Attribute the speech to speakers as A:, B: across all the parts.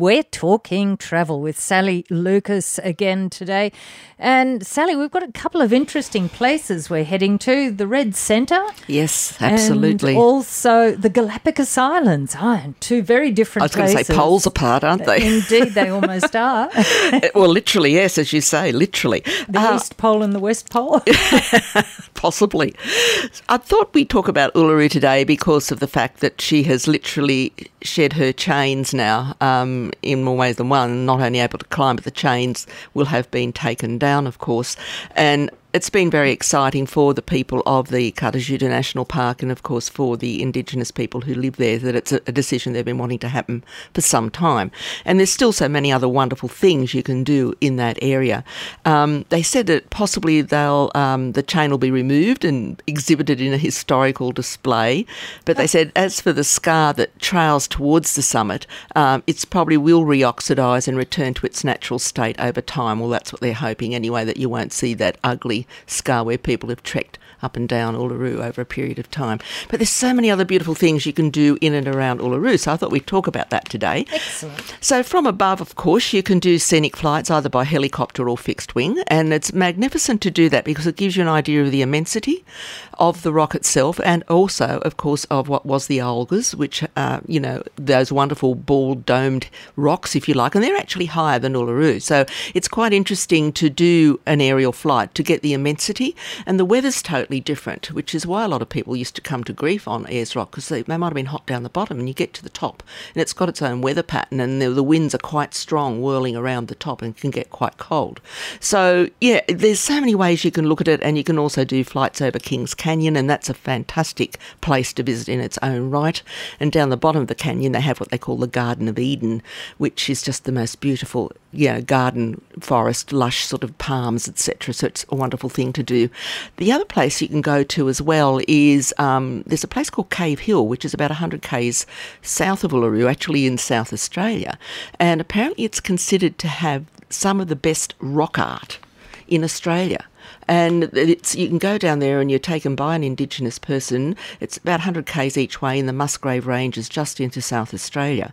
A: We're talking travel with Sally Lucas again today. And Sally, we've got a couple of interesting places we're heading to the Red Centre.
B: Yes, absolutely.
A: And also the Galapagos Islands. Oh, two very different
B: I was going to say poles apart, aren't they?
A: Indeed, they almost are.
B: well, literally, yes, as you say, literally.
A: The uh, East Pole and the West Pole.
B: possibly. I thought we'd talk about Uluru today because of the fact that she has literally shed her chains now. Um, in more ways than one, not only able to climb, but the chains will have been taken down, of course. And it's been very exciting for the people of the Kata National Park and, of course, for the Indigenous people who live there that it's a, decision they've been wanting to happen for some time. And there's still so many other wonderful things you can do in that area. Um, they said that possibly they'll um, the chain will be removed and exhibited in a historical display. But they said as for the scar that trails towards the summit, um, probably will reoxidise and return to its natural state over time. Well, that's what they're hoping anyway, that you won't see that ugly scar where people have trekked up and down Uluru over a period of time. But there's so many other beautiful things you can do in and around Uluru, so I thought we'd talk about that today.
A: Excellent.
B: So from above, of course, you can do scenic flights either by helicopter or fixed wing, and it's magnificent to do that because it gives you an idea of the immensity of the rock itself, and also, of course, of what was the Olgas, which are, you know, those wonderful ball domed rocks, if you like, and they're actually higher than Uluru. So it's quite interesting to do an aerial flight to get the immensity, and the weather's totally different, which is why a lot of people used to come to grief on Ayers Rock because they, they might have been hot down the bottom, and you get to the top, and it's got its own weather pattern, and the, the winds are quite strong whirling around the top and can get quite cold. So, yeah, there's so many ways you can look at it, and you can also do flights over Kings Canyon, and that's a fantastic place to visit in its own right. And down the bottom of the canyon, they have what they call the Garden of Eden, which is just the most beautiful, know, garden forest, lush sort of palms, etc. So it's a wonderful thing to do. The other place you can go to as well is um, there's a place called Cave Hill, which is about 100 k's south of Uluru, actually in South Australia, and apparently it's considered to have some of the best rock art in Australia and it's you can go down there and you're taken by an Indigenous person. It's about 100 k's each way in the Musgrave Ranges, just into South Australia,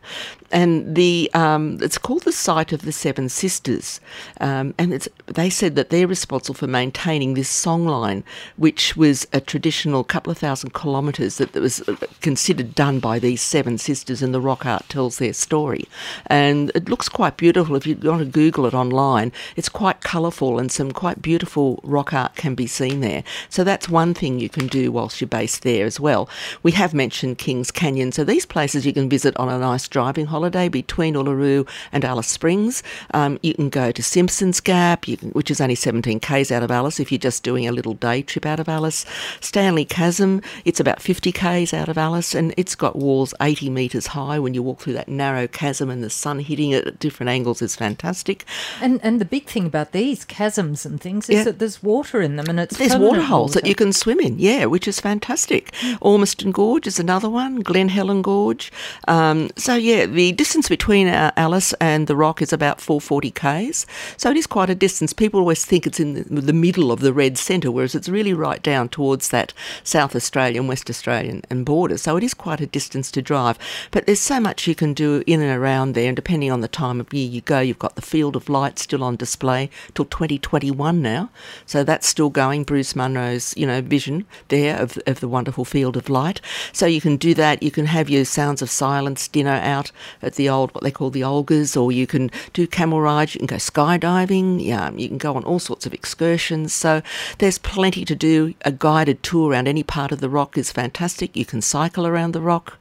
B: and the um, it's called the site of the Seven Sisters, um, and it's they said that they're responsible for maintaining this songline, which was a traditional couple of thousand kilometres that, that was uh, considered done by these seven sisters, and the rock art tells their story, and it looks quite beautiful. If you want to Google it online, it's quite colourful and some quite beautiful rock rock art can be seen there. So that's one thing you can do whilst you're based there as well. We have mentioned Kings Canyon, so these places you can visit on a nice driving holiday between Uluru and Alice Springs. Um, you can go to Simpsons Gap, can, which is only 17 k's out of Alice if you're just doing a little day trip out of Alice. Stanley Chasm, it's about 50 k's out of Alice, and it's got walls 80 metres high. When you walk through that narrow chasm and the sun hitting it at different angles is fantastic.
A: And and the big thing about these chasms and things is yeah. that there's water in them, and it's
B: there's water holes water. that you can swim in. Yeah, which is fantastic. Ormiston Gorge is another one. Glen Helen Gorge. Um, so yeah, the distance between uh, Alice and the Rock is about 440 k's. So it is quite a distance. People always think it's in the, the middle of the red centre, whereas it's really right down towards that South Australian, West Australian, and border. So it is quite a distance to drive. But there's so much you can do in and around there, and depending on the time of year you go, you've got the Field of Light still on display till 2021 now. So that's still going, Bruce Munro's, you know, vision there of, of the wonderful field of light. So you can do that. You can have your Sounds of Silence dinner out at the old, what they call the Olgas, or you can do camel rides, you can go skydiving, yeah, you can go on all sorts of excursions. So there's plenty to do. A guided tour around any part of the rock is fantastic. You can cycle around the rock.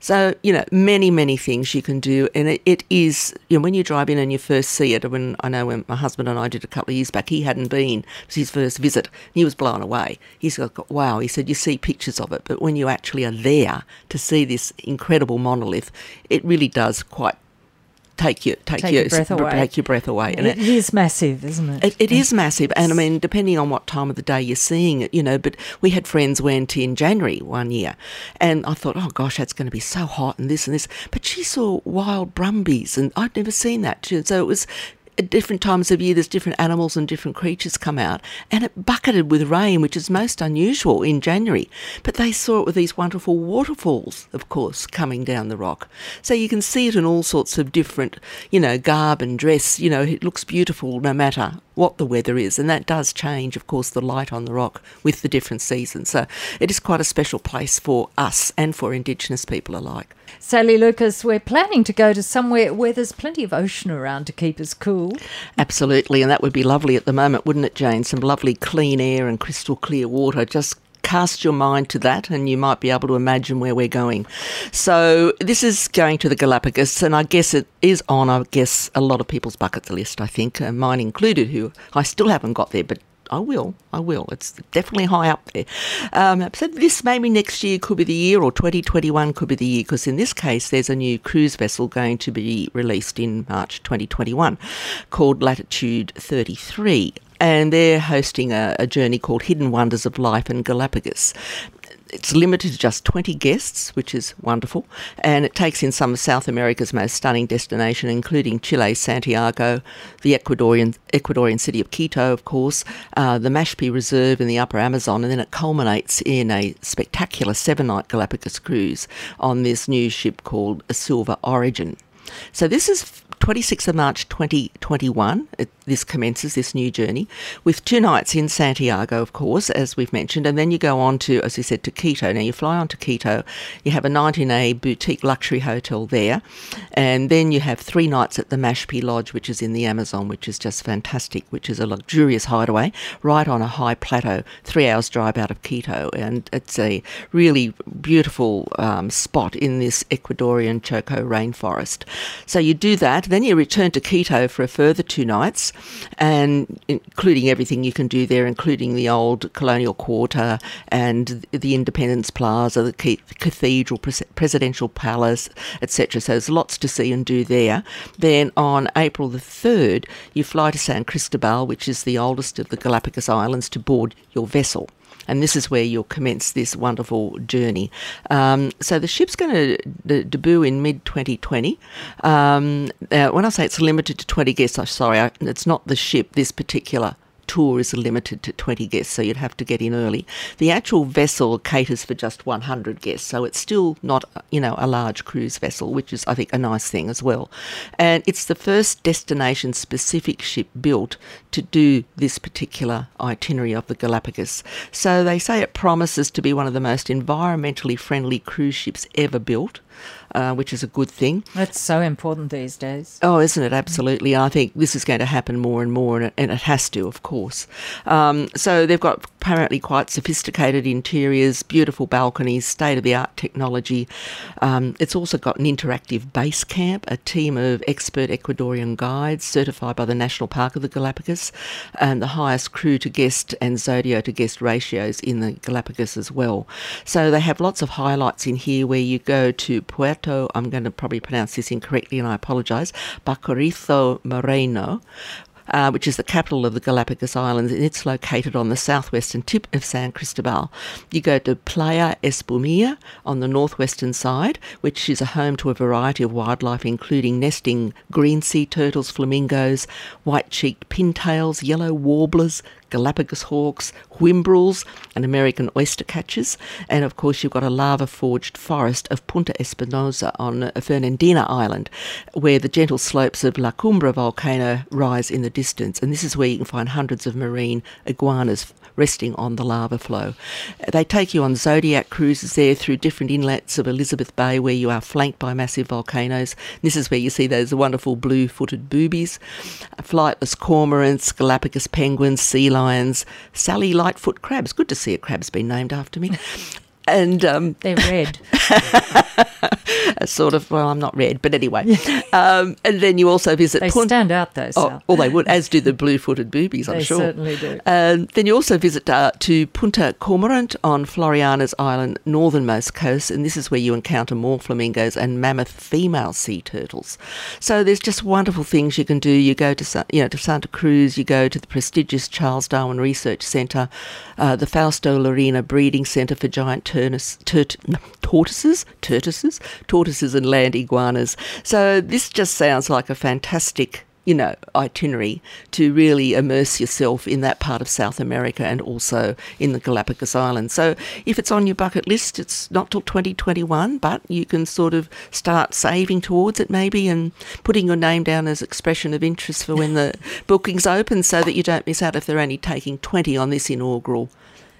B: So, you know, many, many things you can do. And it, it is, you know, when you drive in and you first see it, when I know when my husband and I did a couple of years back, he hadn't been, it was his first visit. he was blown away. He's like, wow, he said, you see pictures of it, but when you actually are there to see this incredible monolith, it really does quite take your take, take your, your breath away. Take your breath away.
A: And it, it is massive, isn't it?
B: It, it is massive, and I mean, depending on what time of the day you're seeing it, you know. But we had friends went in January one year, and I thought, oh gosh, that's going to be so hot and this and this. But she saw wild brumbies, and I'd never seen that. So it was at different times of year, there's different animals and different creatures come out, and it bucketed with rain, which is most unusual in January. But they saw it with these wonderful waterfalls, of course, coming down the rock. So you can see it in all sorts of different, you know, garb and dress. You know, it looks beautiful no matter what the weather is, and that does change, of course, the light on the rock with the different seasons. So it is quite a special place for us and for Indigenous people alike.
A: Sally Lucas, we're planning to go to somewhere where there's plenty of ocean around to keep us cool.
B: Absolutely, and that would be lovely at the moment, wouldn't it, Jane? Some lovely clean air and crystal clear water. Just cast your mind to that and you might be able to imagine where we're going. So this is going to the Galapagos and I guess it is on, I guess, a lot of people's bucket list, I think, uh, mine included, who I still haven't got there, but I will. I will. It's definitely high up there. Um, so this maybe next year could be the year, or 2021 could be the year, because in this case, there's a new cruise vessel going to be released in March 2021 called Latitude 33 and they're hosting a, a, journey called Hidden Wonders of Life in Galapagos. It's limited to just 20 guests, which is wonderful, and it takes in some of South America's most stunning destination, including Chile's Santiago, the Ecuadorian Ecuadorian city of Quito, of course, uh, the Mashpi Reserve in the Upper Amazon, and then it culminates in a spectacular seven-night Galapagos cruise on this new ship called Silver Origin. So this is 26th of March 2021, it, this commences this new journey with two nights in Santiago, of course, as we've mentioned, and then you go on to, as you said, to Quito. Now you fly on to Quito, you have a 19A boutique luxury hotel there, and then you have three nights at the Mashpi Lodge, which is in the Amazon, which is just fantastic, which is a luxurious hideaway right on a high plateau, three hours drive out of Quito, and it's a really beautiful um, spot in this Ecuadorian Choco rainforest. So you do that then you return to Quito for a further two nights, and including everything you can do there, including the old colonial quarter and the Independence Plaza, the cathedral, presidential palace, etc. So there's lots to see and do there. Then on April the 3rd, you fly to San Cristobal, which is the oldest of the Galapagos Islands, to board your vessel and this is where you'll commence this wonderful journey. Um, so the ship's going to de- debut in mid 2020. Um, when I say it's limited to 20 guests, I'm sorry, I, it's not the ship, this particular tour is limited to 20 guests, so you'd have to get in early. The actual vessel caters for just 100 guests, so it's still not, you know, a large cruise vessel, which is, I think, a nice thing as well. And it's the first destination specific ship built to do this particular itinerary of the Galapagos. So they say it promises to be one of the most environmentally friendly cruise ships ever built uh, which is a good thing.
A: That's so important these days.
B: Oh, isn't it? Absolutely. I think this is going to happen more and more, and it, and it has to, of course. Um, so they've got apparently quite sophisticated interiors, beautiful balconies, state of the art technology. Um, it's also got an interactive base camp, a team of expert Ecuadorian guides certified by the National Park of the Galapagos, and the highest crew to guest and Zodiac to guest ratios in the Galapagos as well. So they have lots of highlights in here where you go to Puerto, I'm going to probably pronounce this incorrectly and I apologise, Baquerizo Moreno, uh, which is the capital of the Galapagos Islands, and it's located on the southwestern tip of San Cristobal. You go to Playa Espumilla on the northwestern side, which is a home to a variety of wildlife, including nesting green sea turtles, flamingos, white cheeked pintails, yellow warblers, Galapagos hawks, whimbrels, and American oyster catchers. And of course, you've got a lava forged forest of Punta Espinosa on Fernandina Island, where the gentle slopes of La Cumbre volcano rise in the distance. And this is where you can find hundreds of marine iguanas resting on the lava flow. They take you on Zodiac cruises there through different inlets of Elizabeth Bay where you are flanked by massive volcanoes. This is where you see those wonderful blue footed boobies, flightless cormorants, Galapagos penguins, sea lions, Sally Lightfoot crabs. Good to see a crab's been named after me. And um,
A: they're red.
B: sort of. Well, I'm not red, but anyway. Um, and then you also visit.
A: They Punt- stand out though.
B: Oh, well, they would, as do the blue-footed boobies. I'm
A: they
B: sure.
A: They certainly do.
B: Um, then you also visit uh, to Punta Cormorant on Floreana's island northernmost coast, and this is where you encounter more flamingos and mammoth female sea turtles. So there's just wonderful things you can do. You go to you know to Santa Cruz. You go to the prestigious Charles Darwin Research Centre, uh, the Fausto Llerena Breeding Centre for giant turnus, turt, tortoises, tortoises, tortoises and land iguanas. So this just sounds like a fantastic you know, itinerary to really immerse yourself in that part of South America and also in the Galapagos Islands. So if it's on your bucket list, it's not till 2021, but you can sort of start saving towards it maybe and putting your name down as expression of interest for when the bookings open so that you don't miss out if they're only taking 20 on this inaugural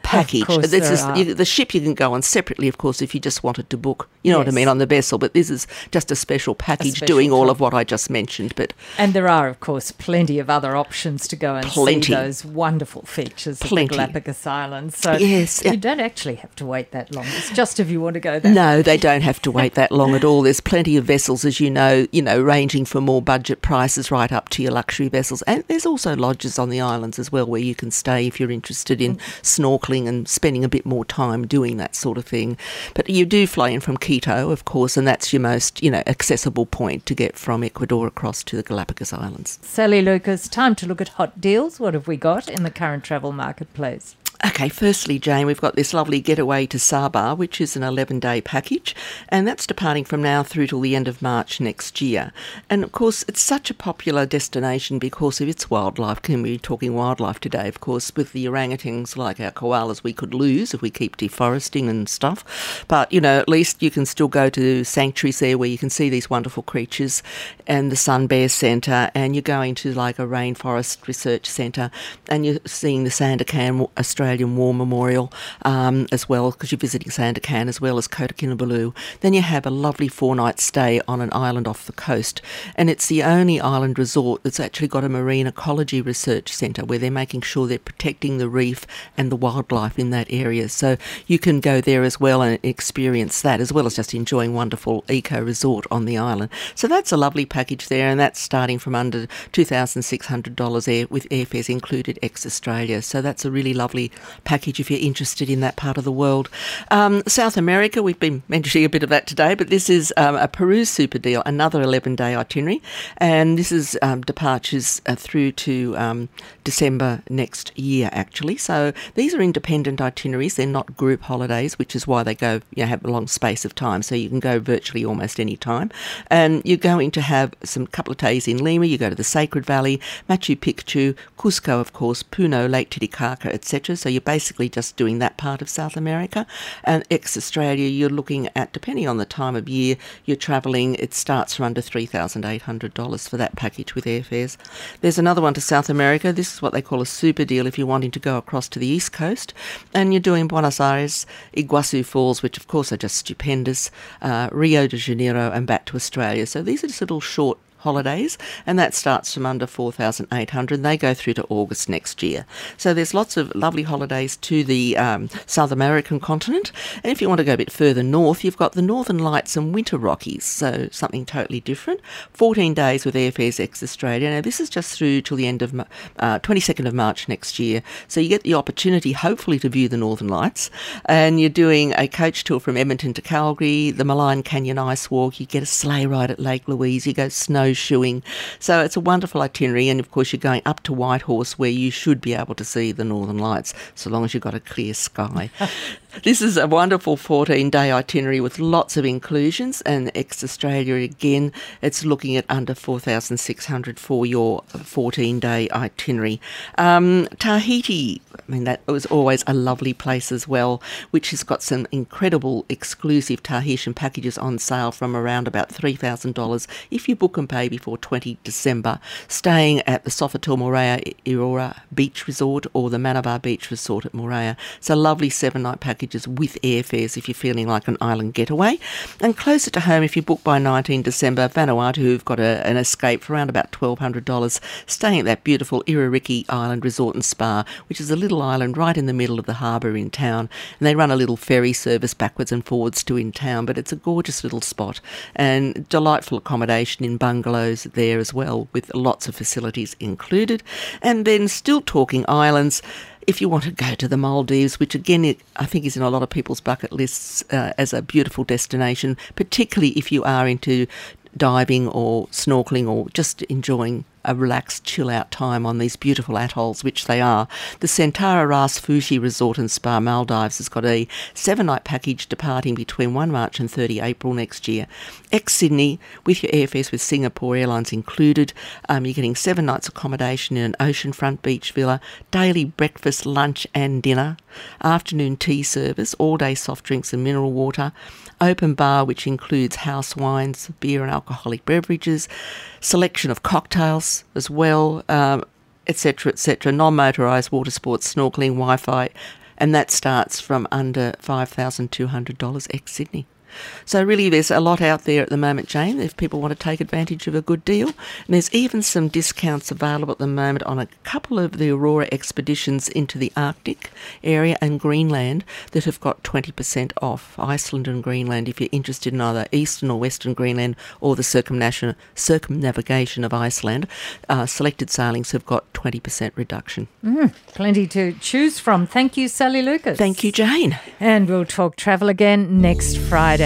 B: package.
A: This
B: is you, the ship you can go on separately, of course, if you just wanted to book. You know yes. what I mean on the vessel, but this is just a special package a special doing all of what I just mentioned. But
A: and there are, of course, plenty of other options to go and plenty. see those wonderful features plenty. of the Galapagos Islands. So yes, you don't actually have to wait that long. It's just if you want to go there.
B: No, they don't have to wait that long at all. There's plenty of vessels, as you know, you know, ranging from more budget prices right up to your luxury vessels, and there's also lodges on the islands as well where you can stay if you're interested in mm. snorkeling and spending a bit more time doing that sort of thing. But you do fly in from Quito, of course, and that's your most, you know, accessible point to get from Ecuador across to the Galapagos Islands.
A: Sally Lucas, time to look at hot deals. What have we got in the current travel marketplace?
B: Okay, firstly, Jane, we've got this lovely getaway to Sabah, which is an 11 day package, and that's departing from now through till the end of March next year. And of course, it's such a popular destination because of its wildlife. Can we be talking wildlife today? Of course, with the orangutans like our koalas, we could lose if we keep deforesting and stuff. But, you know, at least you can still go to sanctuaries there where you can see these wonderful creatures and the Sun Bear Centre, and you're going to like a rainforest research centre, and you're seeing the Sandakan Australia Australian War Memorial um, as well, because you're visiting Sandakan as well as Kota Kinabalu. Then you have a lovely four night stay on an island off the coast, and it's the only island resort that's actually got a marine ecology research centre where they're making sure they're protecting the reef and the wildlife in that area. So you can go there as well and experience that, as well as just enjoying wonderful eco resort on the island. So that's a lovely package there, and that's starting from under $2,600 air with airfares included ex Australia. So that's a really lovely package if you're interested in that part of the world. Um, South America, we've been mentioning a bit of that today, but this is um, a Peru super deal, another 11 day itinerary, and this is um, departures uh, through to um, December next year, actually. So these are independent itineraries, they're not group holidays, which is why they go, you know, have a long space of time, so you can go virtually almost any time. And you're going to have some couple of days in Lima, you go to the Sacred Valley, Machu Picchu, Cusco, of course, Puno, Lake Titicaca, etc. So you're basically just doing that part of South America. And ex Australia, you're looking at, depending on the time of year you're travelling, it starts from under $3,800 for that package with airfares. There's another one to South America. This is what they call a super deal if you're wanting to go across to the East Coast. And you're doing Buenos Aires, Iguazu Falls, which of course are just stupendous, uh, Rio de Janeiro, and back to Australia. So these are just little short holidays, and that starts from under 4,800. They go through to August next year. So there's lots of lovely holidays to the um, South American continent. And if you want to go a bit further north, you've got the Northern Lights and Winter Rockies, so something totally different. 14 days with airfares ex Australia. Now, this is just through till the end of uh, 22nd of March next year. So you get the opportunity, hopefully, to view the Northern Lights. And you're doing a coach tour from Edmonton to Calgary, the Maligne Canyon Ice Walk. You get a sleigh ride at Lake Louise. You go snow snowshoeing. So it's a wonderful itinerary, and of course, you're going up to Whitehorse where you should be able to see the Northern Lights so long as you've got a clear sky. This is a wonderful 14 day itinerary with lots of inclusions, and Ex Australia again, it's looking at under 4,600 for your 14 day itinerary. Um, Tahiti, I mean, that was always a lovely place as well, which has got some incredible exclusive Tahitian packages on sale from around about $3,000 if you book and pay before 20 December, staying at the Sofitel Moorea Ia Ora Beach Resort or the Manava Beach Resort at Moorea. It's a lovely seven night package packages with airfares if you're feeling like an island getaway. And closer to home, if you book by 19 December, Vanuatu who've got a, an escape for around about $1,200, staying at that beautiful Iririki Island Resort and Spa, which is a little island right in the middle of the harbour in town. And they run a little ferry service backwards and forwards to in town, but it's a gorgeous little spot and delightful accommodation in bungalows there as well, with lots of facilities included. And then, still talking islands, if you want to go to the Maldives, which again I think is in a lot of people's bucket lists uh, as a beautiful destination, particularly if you are into diving or snorkeling or just enjoying a relaxed, chill out time on these beautiful atolls, which they are. The Centara Ras Fushi Resort and Spa Maldives has got a seven night package departing between 1 March and 30 April next year. Ex Sydney, with your airfares with Singapore Airlines included, um, you're getting seven nights accommodation in an oceanfront beach villa, daily breakfast, lunch, and dinner, afternoon tea service, all day soft drinks and mineral water open bar which includes house wines, beer and alcoholic beverages, selection of cocktails as well, etc., um, etc. Et non-motorised water sports, snorkeling, Wi-Fi, and that starts from under five thousand two hundred dollars ex Sydney. So really, there's a lot out there at the moment, Jane. If people want to take advantage of a good deal, and there's even some discounts available at the moment on a couple of the Aurora expeditions into the Arctic area and Greenland that have got 20% off. Iceland and Greenland, if you're interested in either eastern or western Greenland or the circumnavigation of Iceland, uh, selected sailings have got 20% reduction.
A: Mm, plenty to choose from. Thank you, Sally Lucas.
B: Thank you, Jane.
A: And we'll talk travel again next Friday.